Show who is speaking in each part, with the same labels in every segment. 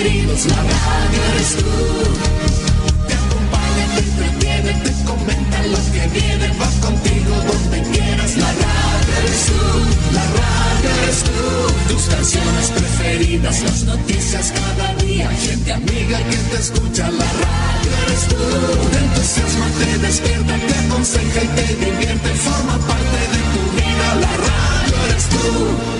Speaker 1: la radio eres tú. Te acompaña, te entretiene, te comenta lo que viene, va contigo donde quieras, la radio eres tú, la radio eres tú. Tus canciones preferidas, las noticias cada día, gente amiga que te escucha, la radio eres tú. Te entusiasma, te despierta, te aconseja y te divierte, forma parte de tu vida, la radio eres tú.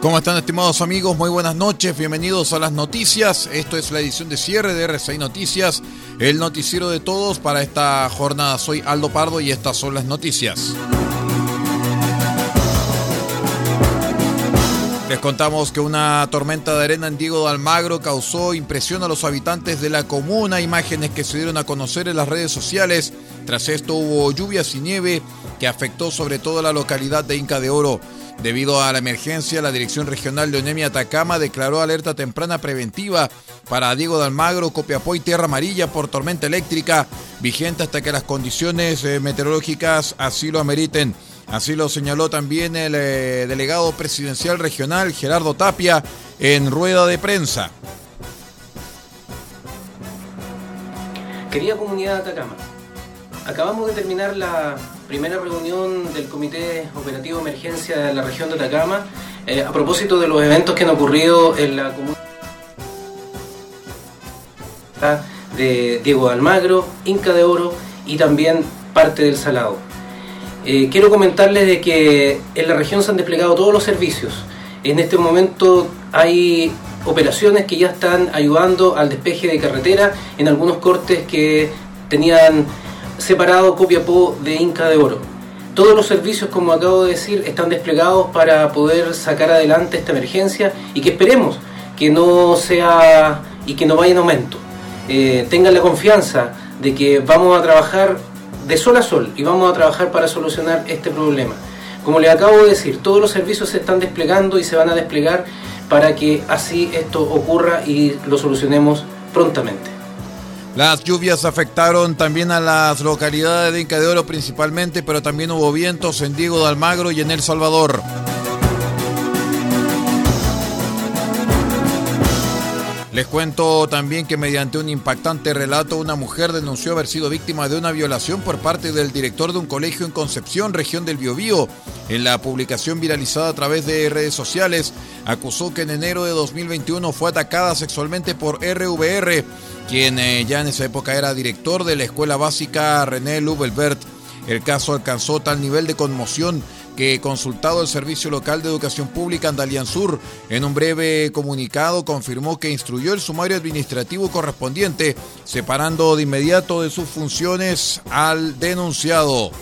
Speaker 2: ¿Cómo están estimados amigos? Muy buenas noches, bienvenidos a las noticias. Esto es la edición de cierre de RCI Noticias, el noticiero de todos para esta jornada. Soy Aldo Pardo y estas son las noticias. Les contamos que una tormenta de arena en Diego de Almagro causó impresión a los habitantes de la comuna, imágenes que se dieron a conocer en las redes sociales. Tras esto hubo lluvias y nieve que afectó sobre todo la localidad de Inca de Oro. Debido a la emergencia, la Dirección Regional de Onemia Atacama declaró alerta temprana preventiva para Diego de Almagro, Copiapó y Tierra Amarilla por tormenta eléctrica, vigente hasta que las condiciones eh, meteorológicas así lo ameriten. Así lo señaló también el eh, delegado presidencial regional Gerardo Tapia en rueda de prensa.
Speaker 3: Querida comunidad de Atacama, acabamos de terminar la primera reunión del Comité Operativo de Emergencia de la región de Atacama eh, a propósito de los eventos que han ocurrido en la comunidad de Diego Almagro, Inca de Oro y también parte del Salado. Eh, quiero comentarles de que en la región se han desplegado todos los servicios. En este momento hay operaciones que ya están ayudando al despeje de carretera en algunos cortes que tenían separado Copiapó de Inca de Oro. Todos los servicios, como acabo de decir, están desplegados para poder sacar adelante esta emergencia y que esperemos que no sea y que no vaya en aumento. Eh, tengan la confianza de que vamos a trabajar de sol a sol y vamos a trabajar para solucionar este problema. Como les acabo de decir, todos los servicios se están desplegando y se van a desplegar para que así esto ocurra y lo solucionemos prontamente.
Speaker 2: Las lluvias afectaron también a las localidades de Inca de Oro principalmente, pero también hubo vientos en Diego de Almagro y en El Salvador. Les cuento también que mediante un impactante relato, una mujer denunció haber sido víctima de una violación por parte del director de un colegio en Concepción, región del Biobío. En la publicación viralizada a través de redes sociales, acusó que en enero de 2021 fue atacada sexualmente por RVR, quien eh, ya en esa época era director de la escuela básica René Lubelbert. El caso alcanzó tal nivel de conmoción que consultado el Servicio Local de Educación Pública Andalian Sur, en un breve comunicado confirmó que instruyó el sumario administrativo correspondiente, separando de inmediato de sus funciones al denunciado.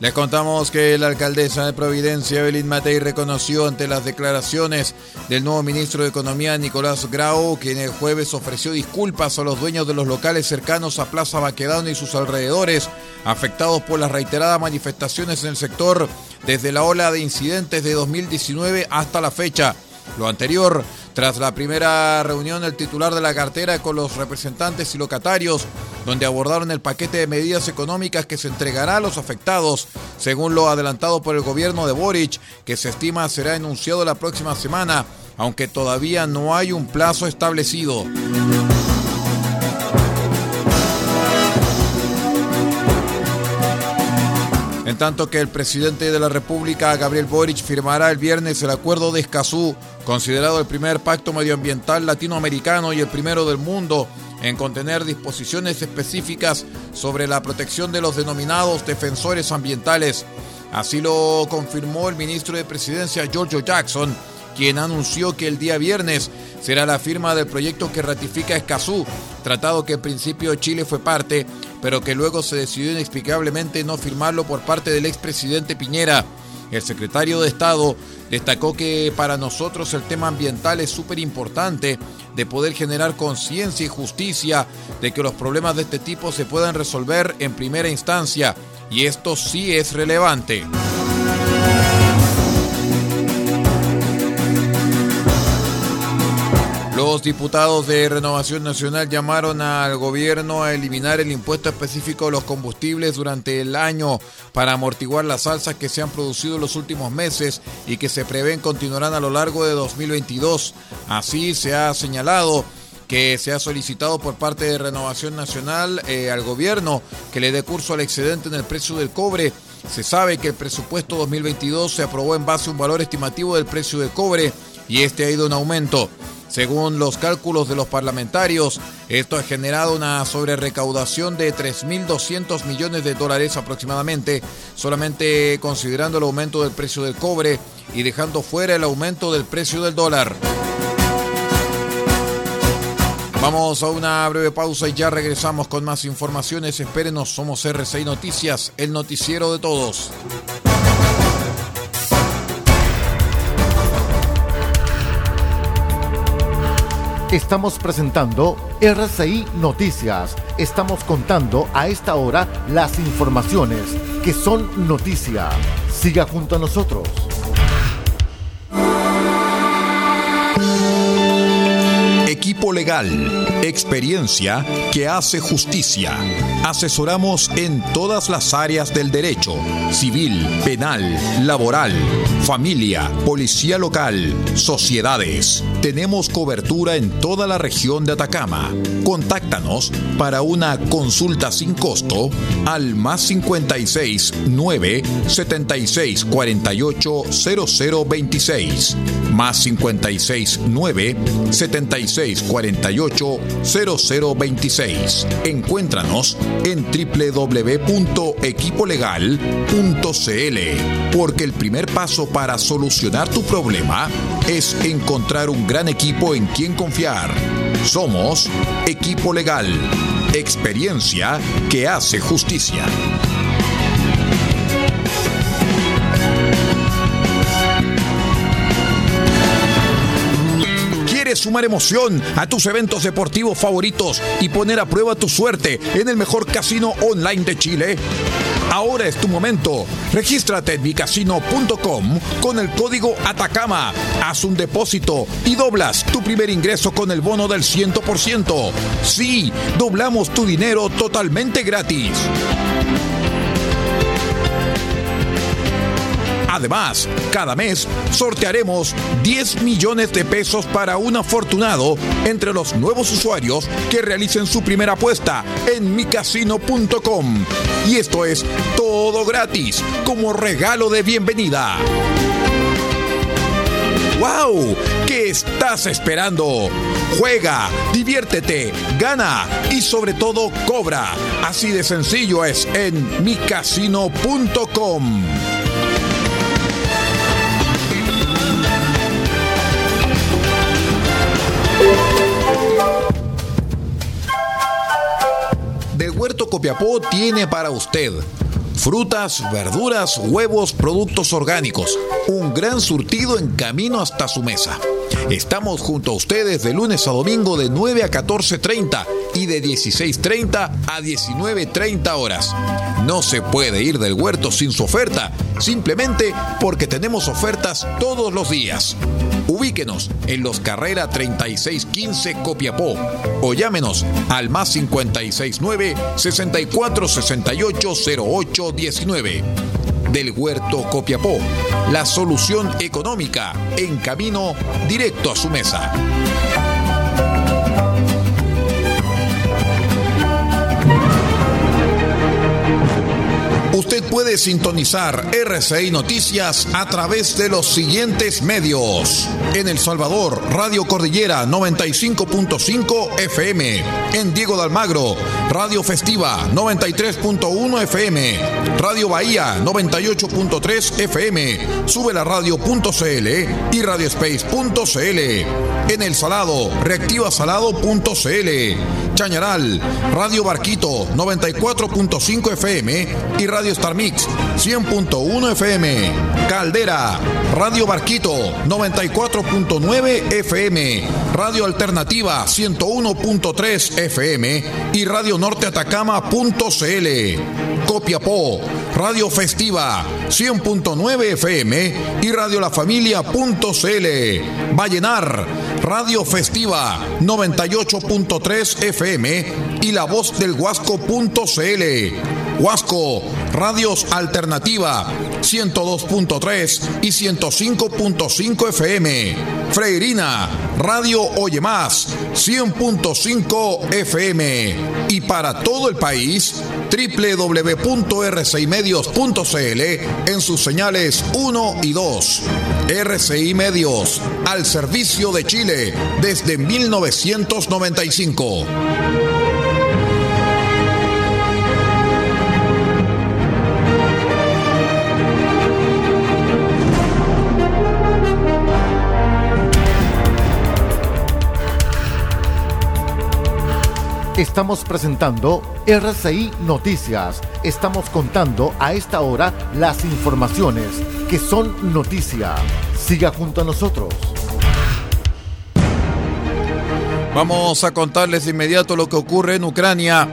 Speaker 2: Les contamos que la alcaldesa de Providencia, Evelyn Matei, reconoció ante las declaraciones del nuevo ministro de Economía, Nicolás Grau, quien el jueves ofreció disculpas a los dueños de los locales cercanos a Plaza Baquedano y sus alrededores, afectados por las reiteradas manifestaciones en el sector desde la ola de incidentes de 2019 hasta la fecha. Lo anterior, tras la primera reunión el titular de la cartera con los representantes y locatarios, donde abordaron el paquete de medidas económicas que se entregará a los afectados, según lo adelantado por el gobierno de Boric, que se estima será enunciado la próxima semana, aunque todavía no hay un plazo establecido. En tanto que el presidente de la República, Gabriel Boric, firmará el viernes el acuerdo de Escazú, considerado el primer pacto medioambiental latinoamericano y el primero del mundo en contener disposiciones específicas sobre la protección de los denominados defensores ambientales. Así lo confirmó el ministro de Presidencia, Giorgio Jackson, quien anunció que el día viernes será la firma del proyecto que ratifica Escazú, tratado que en principio Chile fue parte,
Speaker 4: pero que luego se decidió inexplicablemente no firmarlo por parte del expresidente Piñera. El secretario de Estado destacó que para nosotros el tema ambiental es súper importante de poder generar conciencia y justicia de que los problemas de este tipo se puedan resolver en primera instancia y esto sí es relevante. Los diputados de Renovación Nacional llamaron al gobierno a eliminar el impuesto específico de los combustibles durante el año para amortiguar las alzas que se han producido en los últimos meses y que se prevén continuarán a lo largo de 2022. Así se ha señalado que se ha solicitado por parte de Renovación Nacional eh, al gobierno que le dé curso al excedente en el precio del cobre. Se sabe que el presupuesto 2022 se aprobó en base a un valor estimativo del precio del cobre y este ha ido en aumento. Según los cálculos de los parlamentarios, esto ha generado una sobrerecaudación de 3.200 millones de dólares aproximadamente, solamente considerando el aumento del precio del cobre y dejando fuera el aumento del precio del dólar. Vamos a una breve pausa y ya regresamos con más informaciones. Espérenos, somos RCI Noticias, el noticiero de todos.
Speaker 5: Estamos presentando RCI Noticias. Estamos contando a esta hora las informaciones que son noticia. Siga junto a nosotros.
Speaker 2: Equipo legal, experiencia que hace justicia. Asesoramos en todas las áreas del derecho, civil, penal, laboral, familia, policía local, sociedades. Tenemos cobertura en toda la región de Atacama. Contáctanos para una consulta sin costo al más 56 9 76 48 0026 más 56 9 76 48 0026. Encuéntranos en www.equipolegal.cl porque el primer paso para solucionar tu problema es encontrar un gran equipo en quien confiar. Somos Equipo Legal, experiencia que hace justicia. ¿Quieres sumar emoción a tus eventos deportivos favoritos y poner a prueba tu suerte en el mejor casino online de Chile? Ahora es tu momento. Regístrate en micasino.com con el código Atacama. Haz un depósito y doblas tu primer ingreso con el bono del 100%. Sí, doblamos tu dinero totalmente gratis. Además, cada mes sortearemos 10 millones de pesos para un afortunado entre los nuevos usuarios que realicen su primera apuesta en micasino.com. Y esto es todo gratis, como regalo de bienvenida. ¡Wow! ¿Qué estás esperando? Juega, diviértete, gana y sobre todo cobra. Así de sencillo es en micasino.com. Copiapó tiene para usted frutas, verduras, huevos, productos orgánicos. Un gran surtido en camino hasta su mesa. Estamos junto a ustedes de lunes a domingo de 9 a 14.30 y de 16.30 a 19.30 horas. No se puede ir del huerto sin su oferta, simplemente porque tenemos ofertas todos los días. Ubíquenos en los Carrera 3615 Copiapó o llámenos al más 569 6468 0819 del Huerto Copiapó. La solución económica en camino directo a su mesa.
Speaker 6: Puede sintonizar RCI Noticias a través de los siguientes medios. En El Salvador, Radio Cordillera 95.5 FM. En Diego de Almagro, Radio Festiva 93.1 FM. Radio Bahía 98.3 FM. Sube la radio.cl y radiospace.cl. En El Salado, reactivasalado.cl. Chañaral, Radio Barquito 94.5 FM y Radio Star Mix 100.1 FM. Caldera, Radio Barquito 94.9 FM, Radio Alternativa 101.3 FM y Radio Norte Atacama.cl. Copiapó, Radio Festiva 100.9 FM y Radio La Familia.cl. Vallenar, Radio Festiva 98.3 FM y La Voz del Huasco.cl. Huasco, Radios Alternativa 102.3 y 105.5 FM. Freirina, Radio Oye Más 100.5 FM. Y para todo el país, www.rcimedios.cl en sus señales 1 y 2. RCI Medios, al servicio de Chile desde 1995.
Speaker 5: Estamos presentando RCI Noticias. Estamos contando a esta hora las informaciones que son noticia. Siga junto a nosotros.
Speaker 2: Vamos a contarles de inmediato lo que ocurre en Ucrania.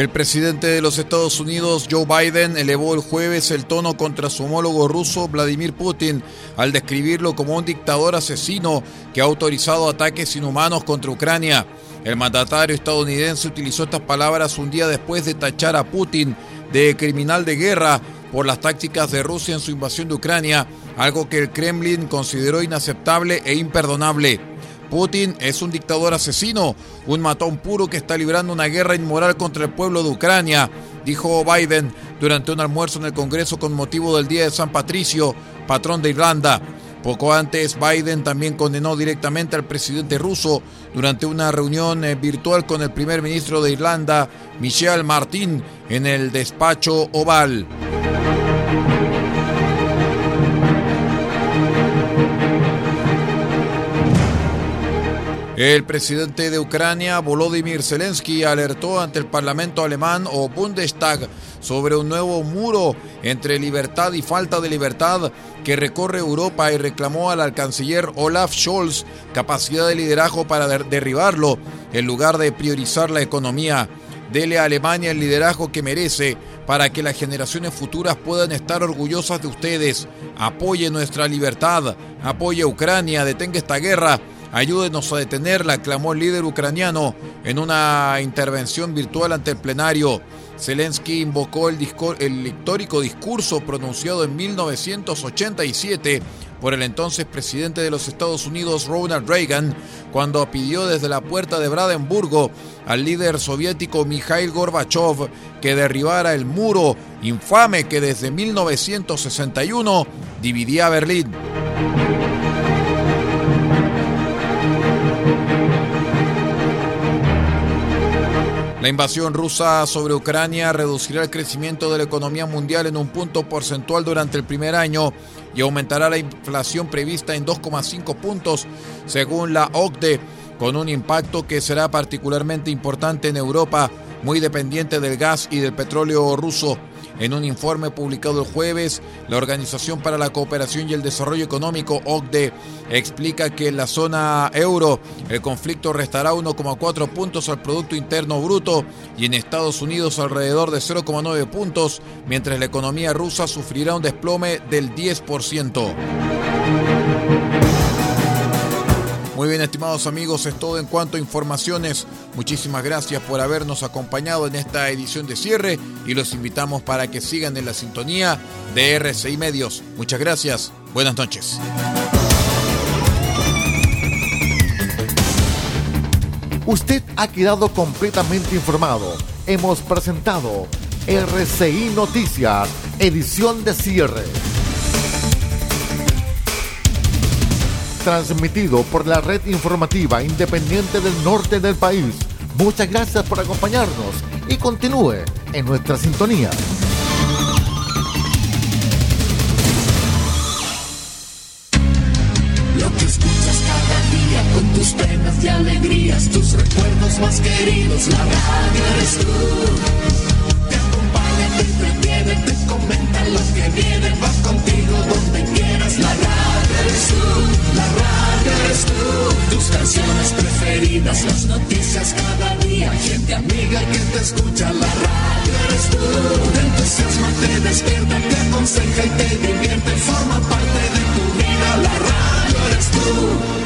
Speaker 2: El presidente de los Estados Unidos, Joe Biden, elevó el jueves el tono contra su homólogo ruso, Vladimir Putin, al describirlo como un dictador asesino que ha autorizado ataques inhumanos contra Ucrania. El mandatario estadounidense utilizó estas palabras un día después de tachar a Putin de criminal de guerra por las tácticas de Rusia en su invasión de Ucrania, algo que el Kremlin consideró inaceptable e imperdonable. Putin es un dictador asesino, un matón puro que está librando una guerra inmoral contra el pueblo de Ucrania, dijo Biden durante un almuerzo en el Congreso con motivo del Día de San Patricio, patrón de Irlanda. Poco antes, Biden también condenó directamente al presidente ruso durante una reunión eh, virtual con el primer ministro de Irlanda, Michel Martin, en el despacho oval. El presidente de Ucrania, Volodymyr Zelensky, alertó ante el Parlamento alemán o Bundestag sobre un nuevo muro entre libertad y falta de libertad que recorre Europa y reclamó al canciller Olaf Scholz capacidad de liderazgo para derribarlo en lugar de priorizar la economía. Dele a Alemania el liderazgo que merece para que las generaciones futuras puedan estar orgullosas de ustedes. Apoye nuestra libertad, apoye a Ucrania, detenga esta guerra Ayúdenos a detenerla, clamó el líder ucraniano en una intervención virtual ante el plenario. Zelensky invocó el, histórico discurso pronunciado en 1987 por el entonces presidente de los Estados Unidos Ronald Reagan cuando pidió desde la puerta de Brandenburgo al líder soviético Mikhail Gorbachev que derribara el muro infame que desde 1961 dividía a Berlín. La invasión rusa sobre Ucrania reducirá el crecimiento de la economía mundial en un punto porcentual durante el primer año y aumentará la inflación prevista en 2,5 puntos, según la OCDE, con un impacto que será particularmente importante en Europa, muy dependiente del gas y del petróleo ruso. En un informe publicado el jueves, la Organización para la Cooperación y el Desarrollo Económico, OCDE, explica que en la zona euro el conflicto restará 1,4 puntos al Producto Interno Bruto y en Estados Unidos alrededor de 0,9 puntos, mientras la economía rusa sufrirá un desplome del 10%. Muy bien, estimados amigos, es todo en cuanto a informaciones. Muchísimas gracias por habernos acompañado en esta edición de cierre y los invitamos para que sigan en la sintonía de RCI Medios. Muchas gracias. Buenas noches.
Speaker 5: Usted ha quedado completamente informado. Hemos presentado RCI Noticias, edición de cierre. Transmitido por la red informativa independiente del norte del país. Muchas gracias por acompañarnos y continúe en nuestra sintonía.
Speaker 1: Lo que escuchas cada día con tus penas y alegrías, tus recuerdos más queridos, la radio eres tú. Te acompaña, te entretiene, te comenta lo que viene, va contigo donde quieras, la eres tú, la radio eres tú. Tus canciones preferidas, las noticias cada día, gente amiga que te escucha, la radio eres tú. Te entusiasma, te despierta, te aconseja y te divierte, forma parte de tu vida, la radio eres tú.